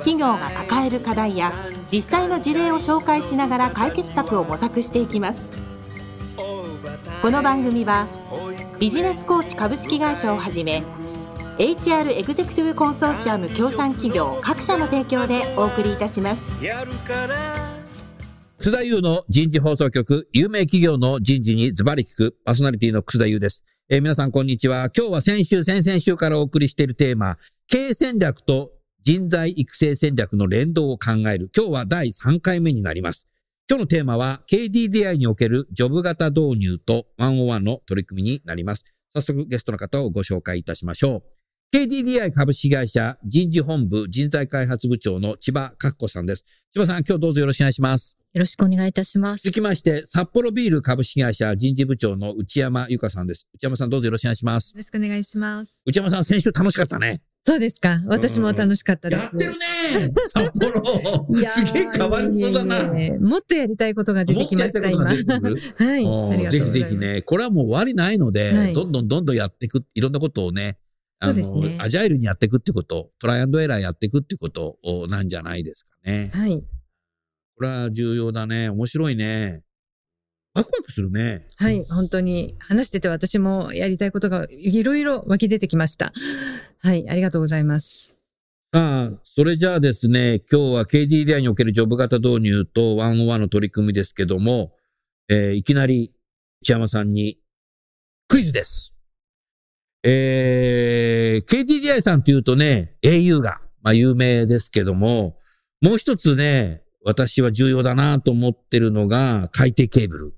企業が抱える課題や実際の事例を紹介しながら解決策を模索していきますこの番組はビジネスコーチ株式会社をはじめ HR エグゼクティブコンソーシアム協賛企業各社の提供でお送りいたします楠田優の人事放送局、有名企業の人事にズバリ聞く、パーソナリティの楠田優です。えー皆さんこんにちは。今日は先週、先々週からお送りしているテーマ、経営戦略と人材育成戦略の連動を考える。今日は第3回目になります。今日のテーマは KDDI におけるジョブ型導入と101の取り組みになります。早速ゲストの方をご紹介いたしましょう。KDDI 株式会社人事本部人材開発部長の千葉かっこさんです。千葉さん、今日どうぞよろしくお願いします。よろしくお願いいたします続。きまして、札幌ビール株式会社人事部長の内山由香さんです。内山さんどうぞよろしくお願いします。よろしくお願いします。内山さん、先週楽しかったね。そうですか。私も楽しかったです。やってるね札幌すげえ変わりそうだな。もっとやりたいことが出てきました、今。はい。ぜひ。ぜひね、これはもう終わりないので、はいどんどんどんどんやっていく、いろんなことをね、あの、ねアジャイルにやっていくってこと、トライアンドエラーやっていくってことなんじゃないですかね。はい。これは重要だね。面白いね。ワクワクするね。はい。本当に話してて私もやりたいことがいろいろ湧き出てきました。はい。ありがとうございます。さあ、それじゃあですね、今日は KDDI におけるジョブ型導入と101の取り組みですけども、えーいきなり内山さんにクイズです。えー、KDDI さんって言うとね、au が、まあ有名ですけども、もう一つね、私は重要だなと思ってるのが海底ケーブル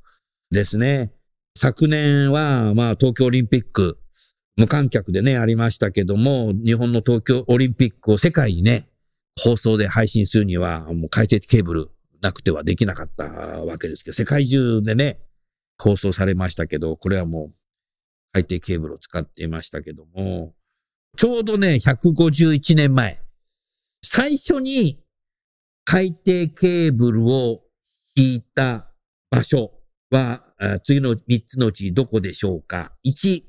ですね。昨年は、まあ東京オリンピック、無観客でね、ありましたけども、日本の東京オリンピックを世界にね、放送で配信するには、もう海底ケーブルなくてはできなかったわけですけど、世界中でね、放送されましたけど、これはもう海底ケーブルを使っていましたけども、ちょうどね、151年前、最初に海底ケーブルを引いた場所は、次の3つのうちどこでしょうか ?1、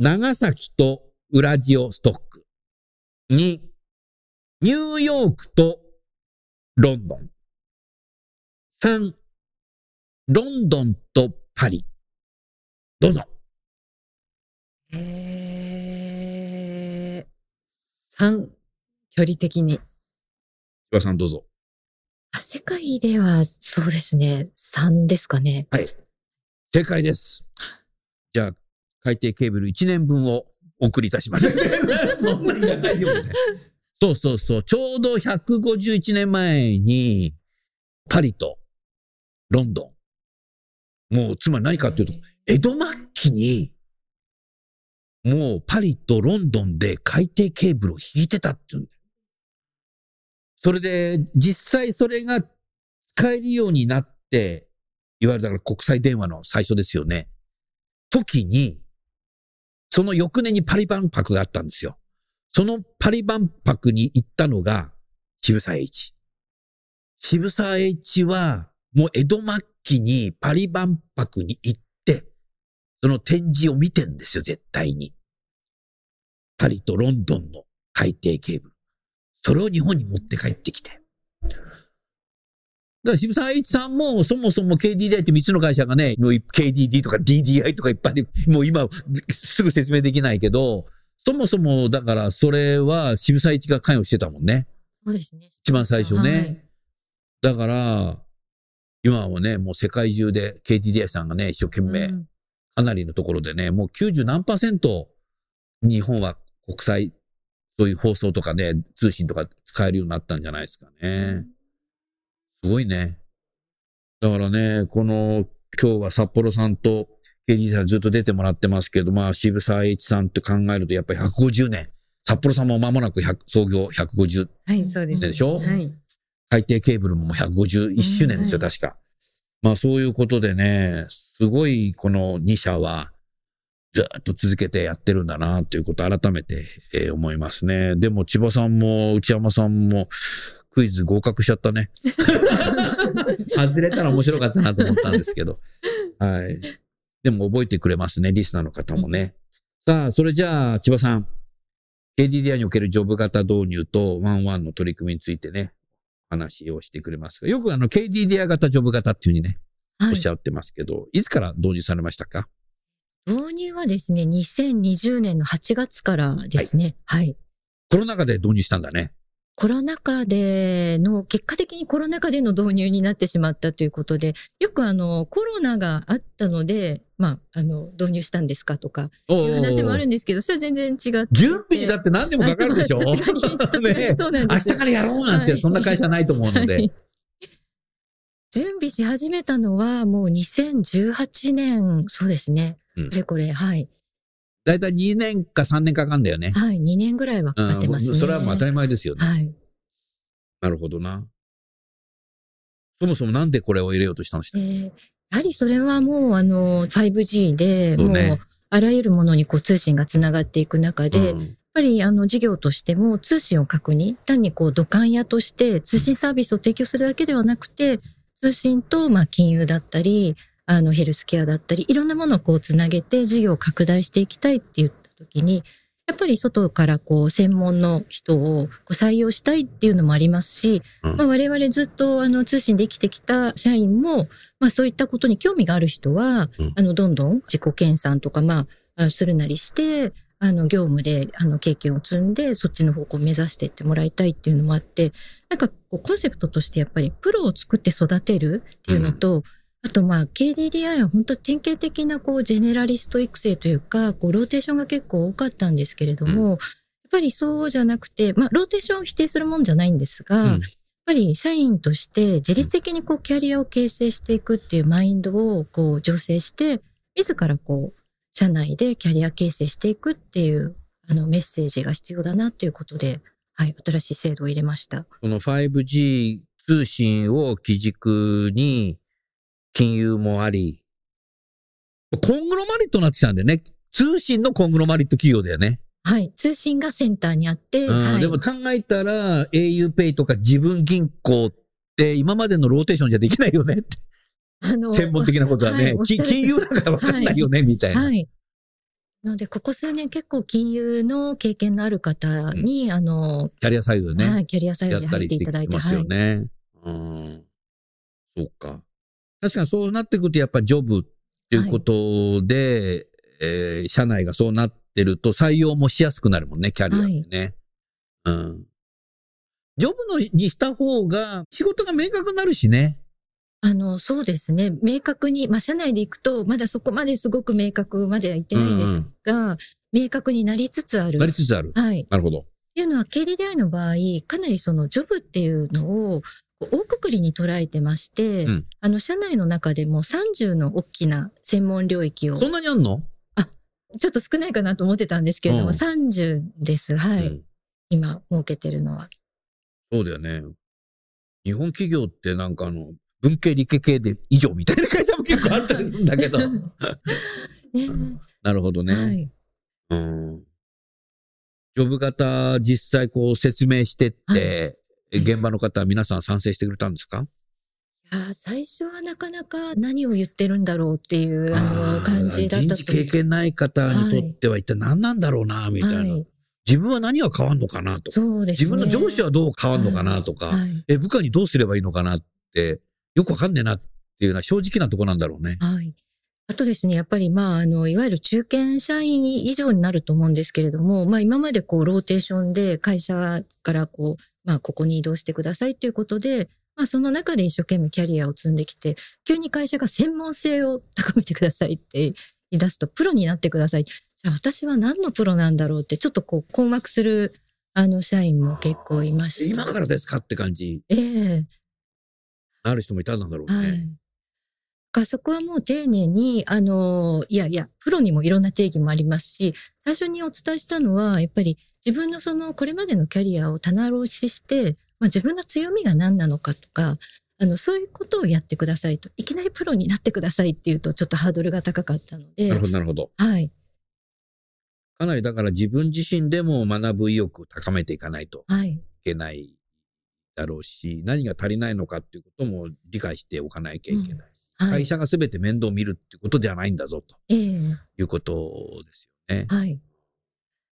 長崎とウラジオストック。2、ニューヨークとロンドン。3、ロンドンとパリ。どうぞ。えー、3、距離的に。千葉さんどうぞ。あ世界ではそうですね、3ですかね。はい。正解です。じゃあ、海底ケーブル1年分をお送りいたします。そんなじゃないよね。そうそうそう。ちょうど151年前に、パリとロンドン。もう、つまり何かっていうと、江戸末期に、もうパリとロンドンで海底ケーブルを引いてたっていうんだよ。それで、実際それが使えるようになって、いわゆるだから国際電話の最初ですよね。時に、その翌年にパリ万博があったんですよ。そのパリ万博に行ったのが渋沢栄一。渋沢栄一は、もう江戸末期にパリ万博に行って、その展示を見てんですよ、絶対に。パリとロンドンの海底ケーブル。それを日本に持って帰ってきて。だから渋沢栄一さんも、そもそも KDDI って3つの会社がね、もう KDD とか DDI とかいっぱい、もう今すぐ説明できないけど、そもそもだからそれは渋沢栄一が関与してたもんね。そうですね。一番最初ね。はいだから、今はね、もう世界中で KDDI さんがね、一生懸命、うんかなりのところでね、もう90何パーセント日本は国際、そういう放送とかね、通信とか使えるようになったんじゃないですかね。すごいね。だからね、この、今日は札幌さんと KD さんずっと出てもらってますけど、まあ渋沢栄一さんって考えるとやっぱり150年。札幌さんも間もなく100創業150はい、そうでしょ？はい。海底ケーブルももう151周年ですよ、うん確か。まあそういうことでね、すごいこの2社はずっと続けてやってるんだなということを改めて、えー思いますね。でも千葉さんも内山さんもクイズ合格しちゃったね。外れたら面白かったなと思ったんですけど。はい。でも覚えてくれますね、リスナーの方もね。さあ、それじゃあ千葉さん。KDDI におけるジョブ型導入とワンワンの取り組みについてね、話をしてくれますが、よくあの KDDI 型ジョブ型っていうふうにね、はいおっしゃってますけど、いつから導入されましたか？導入はですね、2020年の8月からですね。はい。コロナ禍で導入したんだね。コロナ禍での、結果的にコロナ禍での導入になってしまったということで、よくあの、コロナがあったので、まあ、あの、導入したんですかとか、いう話もあるんですけど、それは全然違って。準備にだって何でもかかるでしょ？あそうさす。がにそうなんです。明日からやろうなんて、はい。そんな会社ないと思うので。はい。準備し始めたのはもう2018年、そうですね。うん。これこれ、はい。だいたい2年か3年かかんだよね。はい、2年ぐらいはかかってますね。うんそれはもう当たり前ですよね。はい。なるほどな。そもそもなんでこれを入れようとしたんですかえーやはりそれはもうあの 5G で、もうあらゆるものにこう通信がつながっていく中で、やっうんぱりあの事業としても通信を確認、単にこう土管屋として通信サービスを提供するだけではなくて、通信とまあ金融だったり、あのヘルスケアだったり、いろんなものをこうつなげて事業を拡大していきたいって言った時に、やっぱり外からこう専門の人をこう採用したいっていうのもありますし、うん。まあ、我々ずっとあの通信で生きてきた社員も、まあ、そういったことに興味がある人は、うん。あのどんどん自己研鑽とか、まあ、あするなりしてあの業務であの経験を積んでそっちの方向を目指していってもらいたいっていうのもあってなんかこうコンセプトとしてやっぱりプロを作って育てるっていうのと、あとまあ KDDI は本当典型的なこうジェネラリスト育成というかこうローテーションが結構多かったんですけれども、やっぱりそうじゃなくて、まあローテーションを否定するもんじゃないんですが、うんやっぱり社員として自律的にこうキャリアを形成していくっていうマインドをこう醸成して、自らこう社内でキャリア形成していくっていうあのメッセージが必要だなということで、はい、新しい制度を入れました。この 5G 通信を基軸に、金融もあり、コングロマリットになってきたんだよね。通信のコングロマリット企業だよね。はい、通信がセンターにあって、うんはい、でも考えたら auPay とか自分銀行って今までのローテーションじゃできないよねって。あの専門的なことはね。いおっしゃるき金融なんかわかんないよね、みたいな。はい。なので、ここ数年結構金融の経験のある方に、あの、キャリアサイドでね。はい、キャリアサイドで入っていただいて、ますよね。うん。そうか。確かにそうなってくると、やっぱジョブっていうことで、えー社内がそうなってると採用もしやすくなるもんね、キャリアってね。うん。ジョブのにした方が仕事が明確になるしね。あの、そうですね。明確に、まあ、社内で行くと、まだそこまですごく明確までは言ってないんですが、明確になりつつある。なりつつある。はい。っなるほど。ていうのは、KDDI の場合、かなりそのジョブっていうのを、大くくりに捉えてまして、うんあの、社内の中でも30の大きな専門領域を、ちそんなにあんの？ょっと少ないかなと思ってたんですけれども、うん30です。はい。うん今、設けてるのは。そうだよね。日本企業ってなんかあの、文系理系系で以上みたいな会社も結構あったりするんだけど。ねなるほどね。はい。うん。ジョブ型実際こう説明してって、え現場の方は皆さん賛成してくれたんですか？いやー最初はなかなか何を言ってるんだろうっていうあのー感じだった人事経験ない方にとっては一体何なんだろうな、みたいな、はい。自分は何が変わんのかなとか。そうですね。自分の上司はどう変わんのかなとか、はい。え、部下にどうすればいいのかなって、よくわかんねえなっていうのは正直なとこなんだろうね。はい。あとですね、やっぱりまあ、あの、いわゆる中堅社員以上になると思うんですけれども、まあ今までこう、ローテーションで会社からこう、まあここに移動してくださいということで、まあその中で一生懸命キャリアを積んできて、急に会社が専門性を高めてくださいって言い出すと、プロになってください。じゃあ私は何のプロなんだろうって、ちょっとこう困惑する、あの、社員も結構いました。今からですかって感じ、ええなる人もいたんだろうね。はい。かそこはもう丁寧に、あの、いやいや、プロにもいろんな定義もありますし、最初にお伝えしたのは、やっぱり自分のその、これまでのキャリアを棚卸しして、まあ、自分の強みが何なのかとか、あの、そういうことをやってくださいと。いきなりプロになってくださいっていうと、ちょっとハードルが高かったのでなる、ほど、なるほど。はい、かなりだから自分自身でも学ぶ意欲を高めていかないとはい、いけないだろうし、何が足りないのかっていうことも理解しておかなきゃいけない。はい会、社が全て面倒を見るっていうことではないんだぞとええいうことですよね。はい。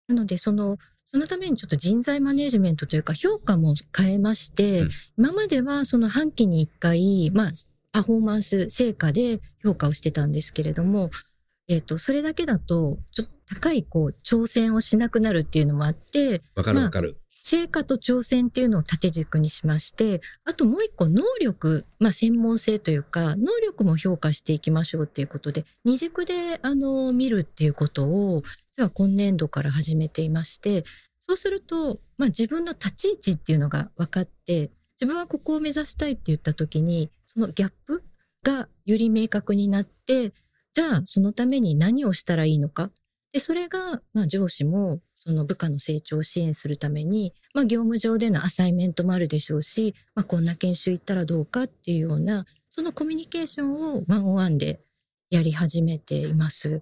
なので、その、そのためにちょっと人材マネジメントというか評価も変えまして、うん今まではその半期に1回、まあ、パフォーマンス、成果で評価をしてたんですけれども、えっ、と、それだけだと、ちょっと高い、こう、挑戦をしなくなるっていうのもあって、わかるわかる。成果と挑戦っていうのを縦軸にしまして、あともう一個能力、まあ専門性というか、能力も評価していきましょうっていうことで、二軸であの見るっていうことを、実は今年度から始めていまして、そうすると、まあ自分の立ち位置っていうのが分かって、自分はここを目指したいって言った時に、そのギャップがより明確になって、じゃあそのために何をしたらいいのか。で、それが、まあ上司もその部下の成長を支援するために、まあ業務上でのアサイメントもあるでしょうし、まあこんな研修行ったらどうかっていうような、そのコミュニケーションをワンオンワンでやり始めています。そ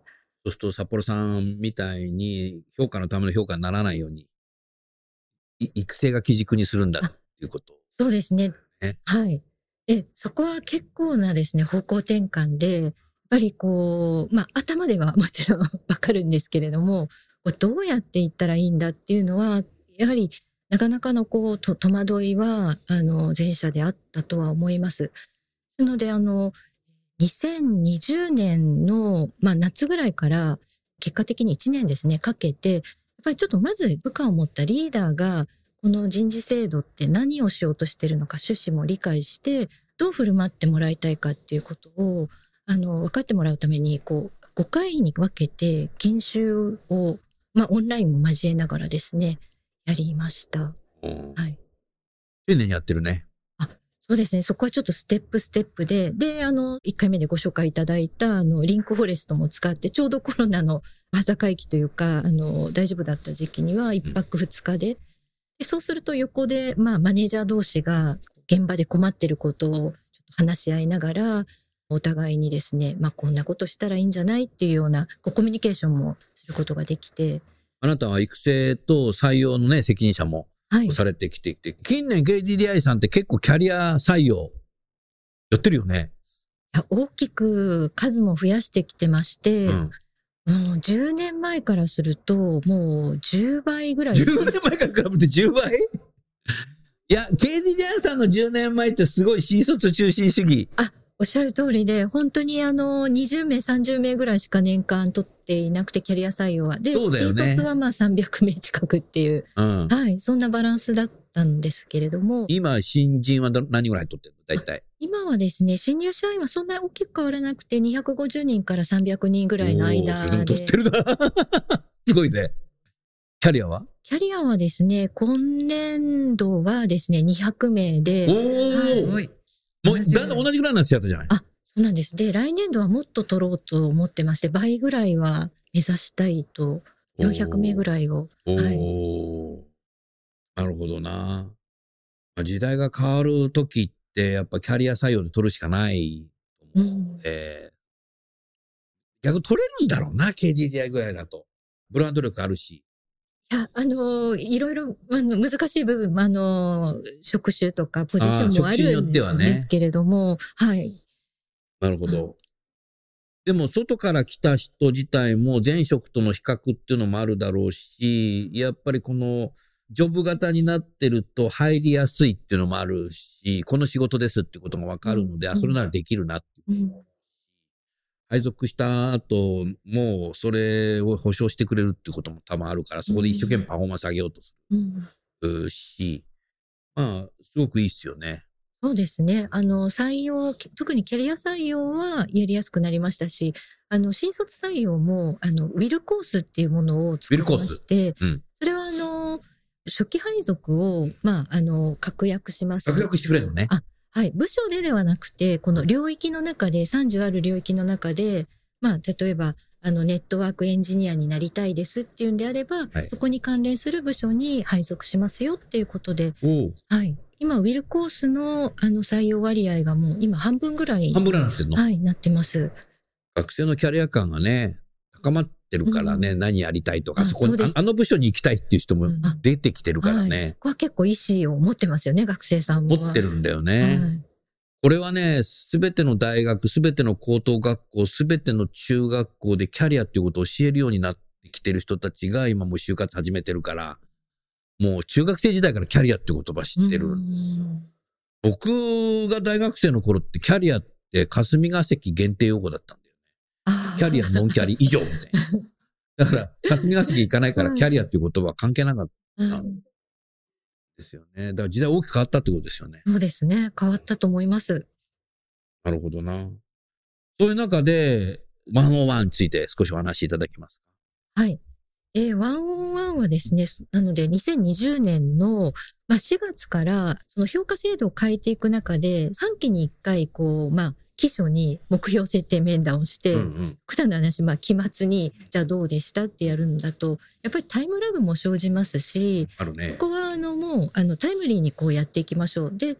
うすると札幌さんみたいに評価のための評価にならないように、い育成が基軸にするんだっていうこと。そうですねね。はい。で、そこは結構なですね、方向転換で、やっぱりこう、まあ頭ではもちろんわかるんですけれども、こうどうやっていったらいいんだっていうのは、やはりなかなかのこう、と戸惑いは、あの、前者であったとは思います。なので、あの、2020年の、まあ夏ぐらいから、結果的に1年ですね、かけて、やっぱりちょっとまず部下を持ったリーダーが、この人事制度って何をしようとしてるのか趣旨も理解して、どう振る舞ってもらいたいかっていうことを、あの、分かってもらうために、こう、5回に分けて研修を、まあ、オンラインも交えながらですね、やりました。うんはい。丁寧にやってるね。そうですね。そこはちょっとステップステップで、で、あの、1回目でご紹介いただいた、あの、リンクフォレストも使って、ちょうどコロナの 朝会期というか、あの、大丈夫だった時期には1泊2日で、でそうすると横で、まあ、マネージャー同士が現場で困ってることを話し合いながら、お互いにですね、まあ、こんなことしたらいいんじゃないっていうような、こうコミュニケーションもすることができて、あなたは育成と採用のね、責任者もはい。されてきていて、近年 KDDI さんって結構キャリア採用やってるよね。大きく数も増やしてきてまして、うん。もう10年前からすると、もう10倍ぐらい。10年前から比べて10倍い？や、KDDI さんの10年前ってすごい新卒中心主義。おっしゃる通りで、本当にあの、20名、30名ぐらいしか年間取っていなくて、キャリア採用は。で、ね新卒はまあ300名近くっていう、うん。はい、そんなバランスだったんですけれども、今、新人はど何人ぐらい取ってるの？大体。今はですね、新入社員はそんなに大きく変わらなくて、250人から300人ぐらいの間でも取でってるな。すごいね。キャリアは？キャリアはですね、今年度はですね、200名で、おはいお、はい。もうだんだん同じぐらいになってきちゃったじゃない？あそうなんです。で、来年度はもっと取ろうと思ってまして、倍ぐらいは目指したいと、400名ぐらいを。おはいお、なるほどな。まあ時代が変わるときって、やっぱキャリア採用で取るしかないとう。ん、えー逆に取れるんだろうな、KDDI ぐらいだと。ブランド力あるし。いや、あのーいろいろ、あの、難しい部分も、あのー職種とかポジションもあるんですけれども、はい。なるほど。でも、外から来た人自体も前職との比較っていうのもあるだろうし、やっぱりこの、ジョブ型になってると入りやすいっていうのもあるし、この仕事ですってことがわかるので、うんあ、それならできるなってうん配属した後、もうそれを保証してくれるっていうことも多分あるから、そこで一生懸命パフォーマンス上げようとすうんるし、まあ、すごくいいっすよね。そうですね。あの、採用、特にキャリア採用はやりやすくなりましたし、あの、新卒採用も、あの、ウィルコースっていうものを作りまして、うんそれはあの、初期配属を、まあ、あの、確約します。確約してくれるのね。あはい。部署でではなくて、この領域の中で、30ある領域の中で、まあ、例えば、あの、ネットワークエンジニアになりたいですっていうんであれば、はいそこに関連する部署に配属しますよっていうことで、はい。今、ウィルコースのあの採用割合がもう今半分ぐらい、半分ぐらいになってんの、はい、なってます。学生のキャリア感がね、高まってるからね、何やりたいとか、あそこにああの部署に行きたいっていう人もうん出てきてるからはい。ねそ、こは結構意思を持ってますよね、学生さんも。持ってるんだよはね。い。これはね、すべての大学、すべての高等学校、すべての中学校でキャリアっていうことを教えるようになってきてる人たちが今もう就活始めてるから、もう中学生時代からキャリアっていう言葉知ってる。うん僕が大学生の頃ってキャリアって霞が関限定用語だったキャリア、ノンキャリ以上みたいな。だから、霞が関行かないからはいキャリアっていう言葉は関係なかったですよね。だから時代大きく変わったってことですよね。そうですね。変わったと思います。なるほどな。そういう中で、ワンオンワンについて少しお話しいただけますはい。で、ワンオンワンはですね、なので2020年の、まあ、4月からその評価制度を変えていく中で、3期に1回、こう、まあ、基礎に目標設定面談をして、か。うんうん。極端な話、まあ、期末に、じゃあどうでしたってやるんだと、やっぱりタイムラグも生じますし、ね。ここはあのもうあのタイムリーにこうやっていきましょう。で、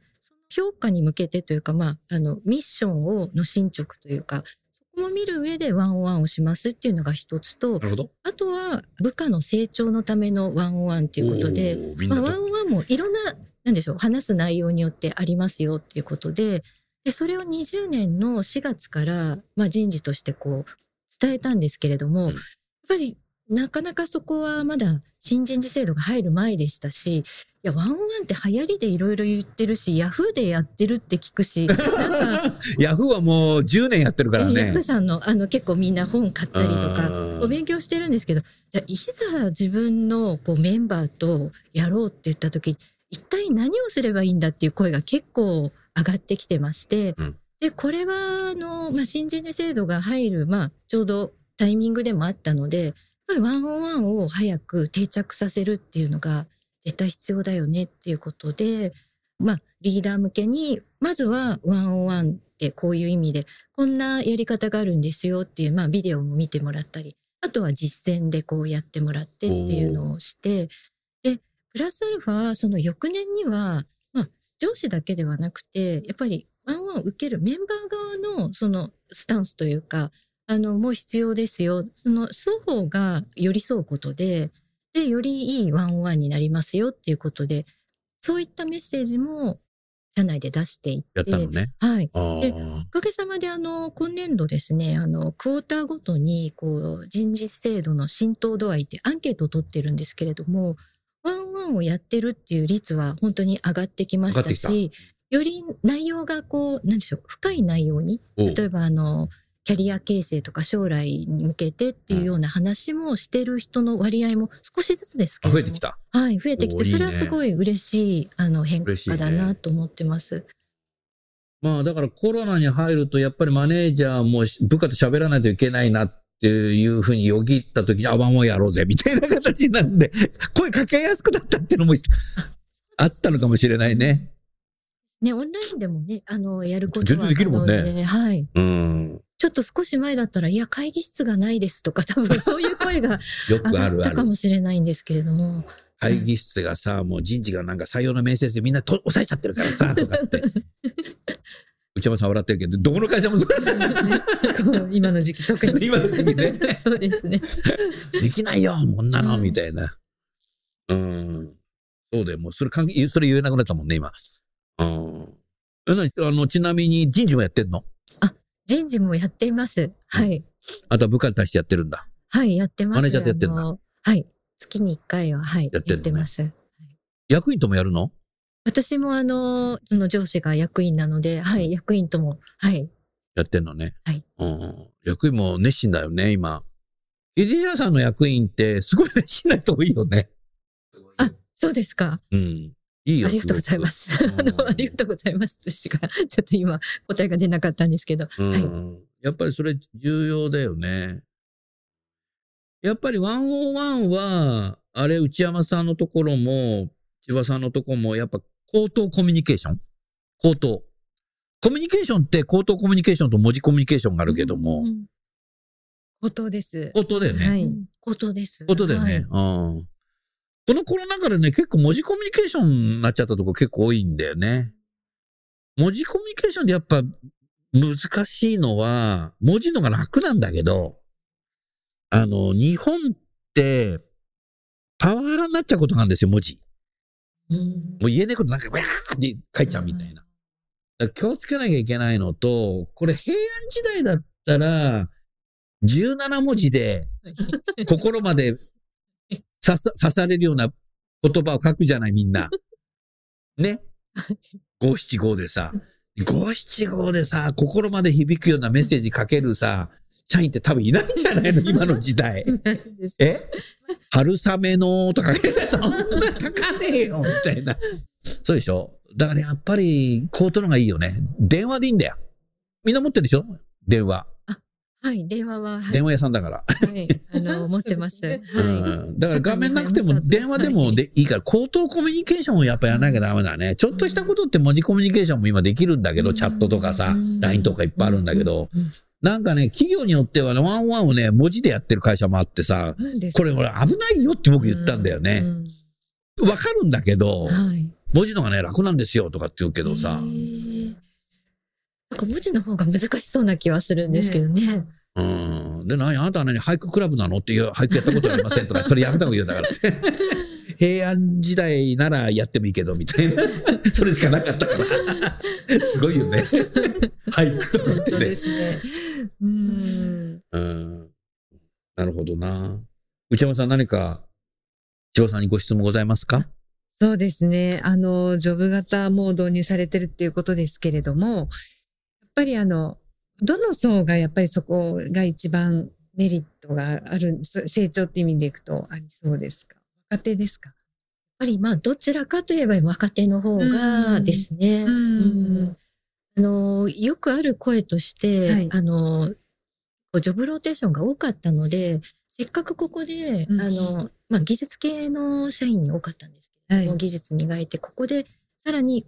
評価に向けてというか、まあ、あのミッションをの進捗というか、そこも見る上でワンオンワンをしますっていうのが一つと。あとは部下の成長のためのワンオンワンということで、まあ、ワンオンワンもいろんな、なんでしょう、話す内容によってありますよっていうことで、で、それを20年の4月から、まあ、人事としてこう、伝えたんですけれども、うんやっぱり、なかなかそこはまだ新人事制度が入る前でしたし、いや、ワンワンって流行りでいろいろ言ってるし、ヤフーでやってるって聞くし、なんか、ヤフーはもう10年やってるからねヤフー。さんの、あの、結構みんな本買ったりとか、うんお勉強してるんですけど、じゃあいざ自分のこうメンバーとやろうって言った時、一体何をすればいいんだっていう声が結構上がってきてまして、うん。で、これは、あの、まあ、新人事制度が入る、まあ、ちょうどタイミングでもあったので、やっぱりワンオンワンを早く定着させるっていうのが絶対必要だよねっていうことで、まあ、リーダー向けに、まずはワンオンワンってこういう意味で、こんなやり方があるんですよっていう、まあ、ビデオも見てもらったり、あとは実践でこうやってもらってっていうのをして、で、プラスアルファ、その翌年には、まあ、上司だけではなくて、やっぱりワンワンを受けるメンバー側のそのスタンスというか、あの、もう必要ですよ。その双方が寄り添うことで、で、よりいいワンワンになりますよっていうことで、そういったメッセージも社内で出していって、ね。はい。あであ。おかげさまであの、今年度ですね、あの、クォーターごとに、こう、人事制度の浸透度合いってアンケートを取ってるんですけれども、ワンワンをやってるっていう率は本当に上がってきました上し、より内容がこう、なんでしょう、深い内容に、例えばあの、キャリア形成とか将来に向けてっていうような話もしてる人の割合も少しずつですけども。増えてきた。はい、増えてきて、それはすごい嬉しい、あの、変化だなと思ってます。まあだからコロナに入るとやっぱりマネージャーも部下と喋らないといけないなっていうふうによぎった時に、あ、ワンワンやろうぜみたいな形になるんで、声かけやすくなったっていうのもあったのかもしれないね。ね、オンラインでもね、あの、やることはできるもんねはい。うん。ちょっと少し前だったら、いや、会議室がないですとか、多分 そういう声がよ上くあったか。もしれないんですけれども。会議室がさ、もう人事がなんか採用の面接でみんなと押さえちゃってるからさ、とかって。内山さん笑ってるけど、どこの会社もそうこう今の時期特に。今の時期ね そうですね。できないよ、こんなの、うんみたいな。うん。そうだよ、もうそれ関係、それ言えなくなったもんね、今。うん。えなにあの、ちなみに人事もやってんの？人事もやっています。はい。あとは部下に対してやってるんだ。はい、やってます。マネージャーとやってんだはい。月に1回は、はい、ややってねってます。役員ともやるの？私もあの、その上司が役員なので、はい、役員とも、はい。やってんのね。はい。うん。役員も熱心だよね、今。エリアさんの役員ってすごい熱心な人多いよね。あ、そうですか。うん。いいよ。ありがとうございます。あの、ありがとうございますとしか、ちょっと今、答えが出なかったんですけど。うんはい。やっぱりそれ重要だよね。やっぱりワンオンワンは、あれ、内山さんのところも、千葉さんのところも、やっぱ口頭コミュニケーション？口頭。コミュニケーションって口頭コミュニケーションと文字コミュニケーションがあるけどもう、ん口頭です。口頭だよね。はい。口頭です。口頭だよはいね。うん。このコロナ禍でね、結構文字コミュニケーションになっちゃったとこ結構多いんだよね。文字コミュニケーションでやっぱ難しいのは、文字のが楽なんだけど、あの、日本って、パワハラになっちゃうことがあるんですよ、文字。うんもう言えないことなんか、わーって書いちゃうみたいな。気をつけなきゃいけないのと、これ平安時代だったら、17文字で心まで刺さ 刺されるような言葉を書くじゃない、みんな。ね？五七五でさ、五七五でさ、心まで響くようなメッセージ書けるさ、社員って多分いないんじゃないの？今の時代。え？春雨のとかそんな書かねえよみたいな。そうでしょ？だからやっぱり、こういうのがいいよね。電話でいいんだよ。みんな持ってるでしょ？電話。はい、電話は、はい電話屋さんだから。はい、あの、持ってます。はい。うん。だから画面なくても電話でもでいいから、口頭コミュニケーションをやっぱやらなきゃダメだね。ちょっとしたことって文字コミュニケーションも今できるんだけど、チャットとかさう、ん LINE とかいっぱいあるんだけどなんかね、企業によってはね、ワンワンをね、文字でやってる会社もあってさ、これ俺危ないよって僕言ったんだよね。わかるんだけど、はい。文字のがね、楽なんですよとかって言うけどさなんか文字の方が難しそうな気はするんですけどね。うん。で、何あなたは何俳句クラブなのっていう、俳句やったことありませんとか、それやめた方がいいよだからって。平安時代ならやってもいいけど、みたいな。それしかなかったから。すごいよね。俳句とかってね本当で。すね。うん。うん。なるほどな。内山さん何か、千葉さんにご質問ございますか？そうですね。あの、ジョブ型も導入されてるっていうことですけれども、やっぱりあの、どの層がやっぱりそこが一番メリットがある、そ成長って意味でいくとありそうですか？若手ですか？やっぱりまあどちらかといえば若手の方がですね。うん。うん。あのよくある声として、はい。あのジョブローテーションが多かったのでせっかくここで、うん。あのまあ、技術系の社員に多かったんですけれども、はい。技術磨いてここでさらに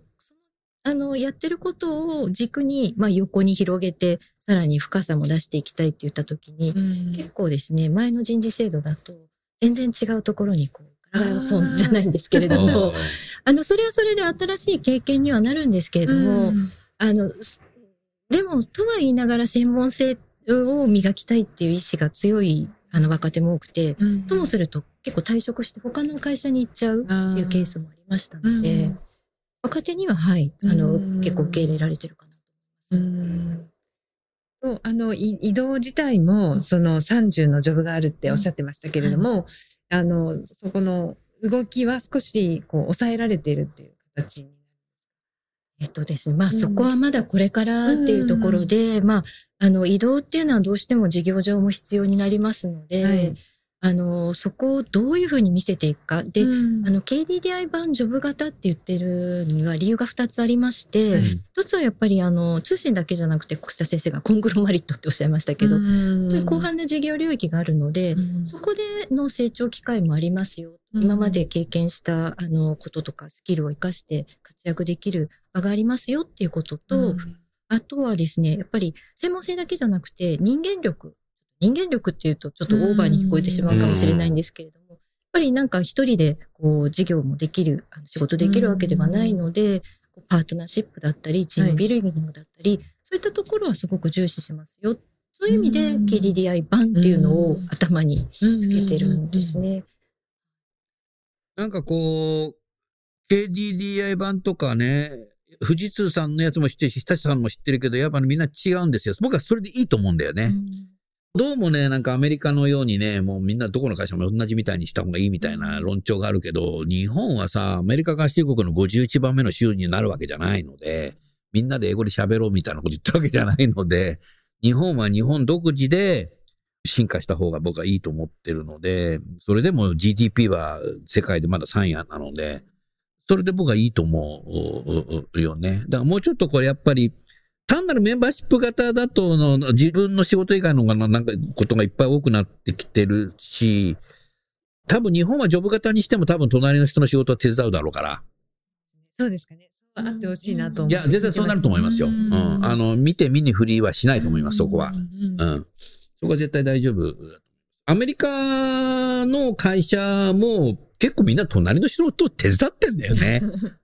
あのやってることを軸に、まあ、横に広げてさらに深さも出していきたいって言った時に、結構ですね前の人事制度だと全然違うところにこうガラガラがポンじゃないんですけれどもあのそれはそれで新しい経験にはなるんですけれども、うん。あのすでもとは言いながら専門性を磨きたいっていう意志が強いあの若手も多くて、うん。ともすると結構退職して他の会社に行っちゃうっていうケースもありましたので、うん。若手にははいあの、うん。結構受け入れられてるかなと思います。とあの、い移動自体も、その30のジョブがあるっておっしゃってましたけれども、あの、そこの動きは少し、こう、抑えられているっていう形にえっとですね、まあうん。そこはまだこれからっていうところで、まあ、あの移動っていうのはどうしても事業上も必要になりますので、はいあの、そこをどういうふうに見せていくか。で、うんあの、KDDI 版ジョブ型って言ってるには理由が2つありまして、うん一つはやっぱりあの、通信だけじゃなくて、小下先生がコングロマリットっておっしゃいましたけど、うん本当に広範な事業領域があるので、うんそこでの成長機会もありますよ。うん今まで経験したあのこととかスキルを活かして活躍できる場がありますよっていうことと、うんあとはですね、やっぱり専門性だけじゃなくて人間力。人間力っていうとちょっとオーバーに聞こえてしまうかもしれないんですけれども、やっぱりなんか一人でこう事業もできる、あの仕事できるわけではないので、パートナーシップだったり、チームビルディングだったり、そういったところはすごく重視しますよ。そういう意味でうん KDDI 版っていうのを頭につけてるんですね。なんかこう、KDDI 版とかね、富士通さんのやつも知ってるし、日立さんも知ってるけど、やっぱみんな違うんですよ。僕はそれでいいと思うんだよね。どうもね、なんかアメリカのようにね、もうみんなどこの会社も同じみたいにした方がいいみたいな論調があるけど、日本はさ、アメリカ合衆国の51番目の州になるわけじゃないので、みんなで英語で喋ろうみたいなこと言ってるわけじゃないので、日本は日本独自で進化した方が僕はいいと思ってるので、それでも GDP は世界でまだ3位なので、それで僕はいいと思うよね。だからもうちょっとこれやっぱり、単なるメンバーシップ型だとの自分の仕事以外のがなんかことがいっぱい多くなってきてるし、多分日本はジョブ型にしても多分隣の人の仕事は手伝うだろうから。そうですかね。あってほしいなと思いや、絶対そうなると思いますよ。うん。あの、見て見ぬふりはしないと思います、そこは。うん。そこは絶対大丈夫。アメリカの会社も結構みんな隣の仕事を手伝ってんだよね。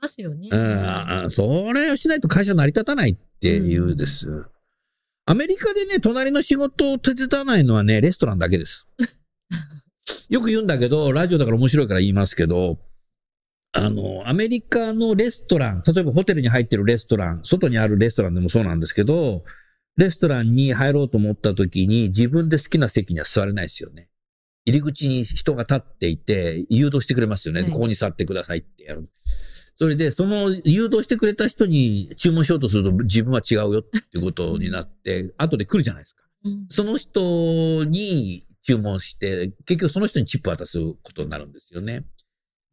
ますよね。うん、それをしないと会社成り立たないっていうんです。アメリカでね、隣の仕事を手伝わないのはね、レストランだけです。よく言うんだけど、ラジオだから面白いから言いますけど、あの、アメリカのレストラン、例えばホテルに入ってるレストラン、外にあるレストランでもそうなんですけど、レストランに入ろうと思った時に自分で好きな席には座れないですよね。入り口に人が立っていて、誘導してくれますよね。はいここに座ってくださいってやる。それで、その誘導してくれた人に注文しようとすると自分は違うよっていうことになって、後で来るじゃないですか。うんその人に注文して、結局その人にチップ渡すことになるんですよね。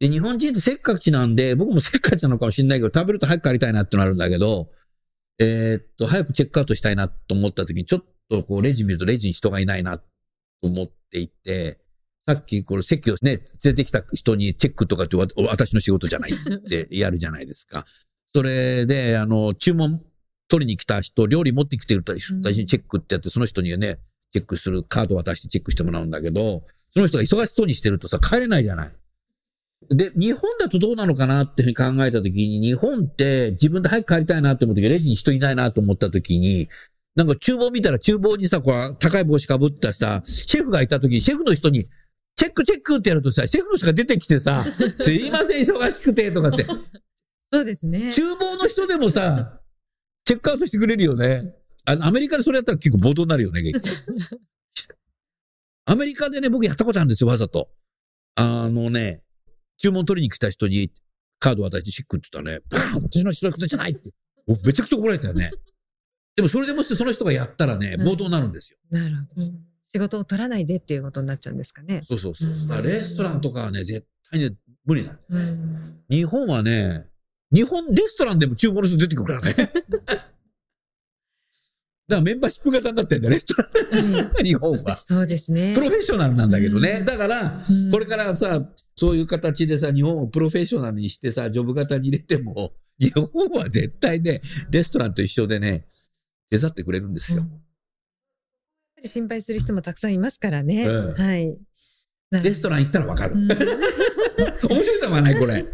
で、日本人ってせっかちなんで、僕もせっかちなのかもしれないけど、食べると早く帰りたいなってのあるんだけど、えーっと、早くチェックアウトしたいなと思った時に、ちょっとこうレジ見るとレジに人がいないなと思っていて、さっきこれ席をね、連れてきた人にチェックとかってわ私の仕事じゃないって やるじゃないですか。それで、あの、注文取りに来た人、料理持ってきてる人にチェックってやって、その人にね、チェックするカード渡してチェックしてもらうんだけど、その人が忙しそうにしてるとさ、帰れないじゃない。で、日本だとどうなのかなっていうふうに考えたときに、日本って自分で早く帰りたいなって思うとき、レジに人いないなと思ったときに、なんか厨房見たら厨房にさ、こう高い帽子かぶったさ、シェフがいたときに、シェフの人に、チェックチェックってやるとさ、シェフの人が出てきてさ、すいません、忙しくて、とかって。そうですね。厨房の人でもさ、チェックアウトしてくれるよね。あの、アメリカでそれやったら結構暴動になるよね、結構。アメリカでね、僕やったことあるんですよ、わざと。あのね、注文取りに来た人にカード渡してチェックって言ったらね、バーン私の人のことじゃないって。おめちゃくちゃ怒られたよね。でもそれでもしてその人がやったらね、暴動になるんですよ。なるほど。うん仕事を取らないでっていうことになっちゃうんですかね。そうそうそう。うんレストランとかはね、絶対ね、無理なんだよね。うん。日本はね、日本、レストランでも厨房の人出てくるからね。だからメンバーシップ型になってんだよ、レストラン。日本は。そうですね。プロフェッショナルなんだけどね。うんだから、うんこれからさ、そういう形でさ、日本をプロフェッショナルにしてさ、ジョブ型に入れても、日本は絶対ね、レストランと一緒でね、手伝ってくれるんですよ。うん心配する人もたくさんいますからね。うんはい。レストラン行ったらわかる。うん 面白いのはない、これ。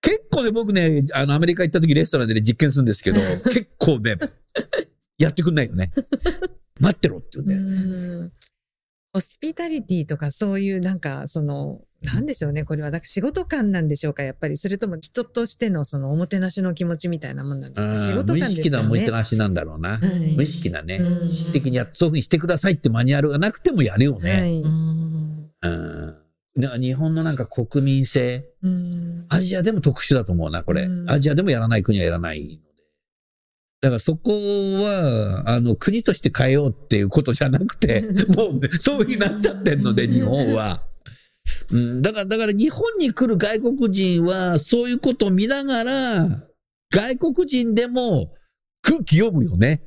結構ね、僕ね、あの、アメリカ行った時レストランでね、実験するんですけど、結構ね、やってくんないよね。待ってろって言うんだよね。うんホスピタリティとかそういうなんかそのなんでしょうねこれはだから仕事感なんでしょうかやっぱりそれとも人としてのそのおもてなしの気持ちみたいなもんなんですか仕うん事感です無意識なよね。もてなしなんだろうな。はい無意識なね。うん意識的にやっそういうふうにしてくださいってマニュアルがなくてもやるよはね。いうんうん。だから日本のなんか国民性、うんアジアでも特殊だと思うな、これう。んアジアでもやらない国はやらない。だからそこは、あの、国として変えようっていうことじゃなくて、もうね、そういうふうになっちゃってんので、日本は。うん、だから、だから日本に来る外国人は、そういうことを見ながら、外国人でも空気読むよね。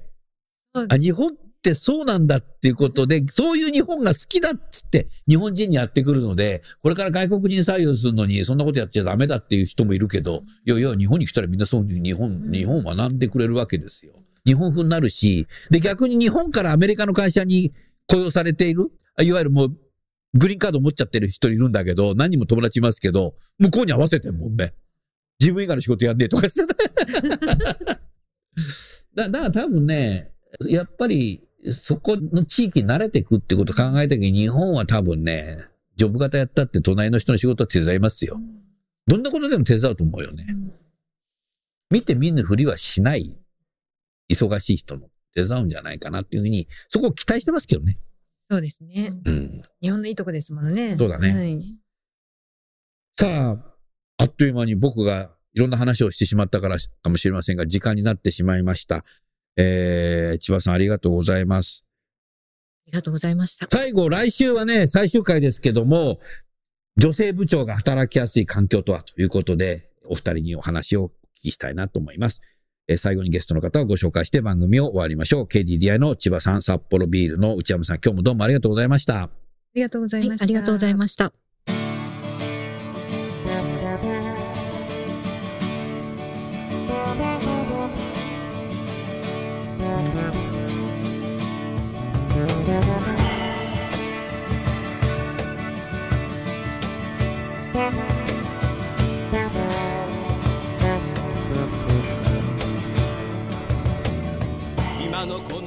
あ、日本ってそうなんだっていうことで、そういう日本が好きだっつって日本人にやってくるので、これから外国人採用するのにそんなことやっちゃダメだっていう人もいるけど、いやいや、日本に来たらみんなそういう日本、日本学んでくれるわけですよ。日本風になるし、で逆に日本からアメリカの会社に雇用されている、いわゆるもう、グリーンカード持っちゃってる人いるんだけど、何人も友達いますけど、向こうに合わせてるもんね。自分以外の仕事やんねえとかして だだから多分ね、やっぱり、そこの地域に慣れていくってことを考えた時に、日本は多分ね、ジョブ型やったって隣の人の仕事は手伝いますよ。どんなことでも手伝うと思うよね。見て見ぬふりはしない、忙しい人の手伝うんじゃないかなっていうふうに、そこを期待してますけどね。そうですね。うん。日本のいいとこですものね。そうだねはいさあ、あっという間に僕がいろんな話をしてしまったからかもしれませんが、時間になってしまいました。えー、千葉さんありがとうございます。ありがとうございました。最後、来週はね、最終回ですけども、女性部長が働きやすい環境とはということで、お二人にお話をお聞きしたいなと思います。えー最後にゲストの方をご紹介して番組を終わりましょう。KDDI の千葉さん、札幌ビールの内山さん、今日もどうもありがとうございました。ありがとうございはいました。ありがとうございました。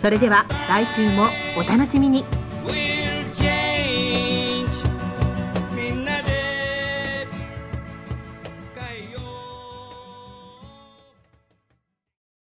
それでは来週もお楽しみに。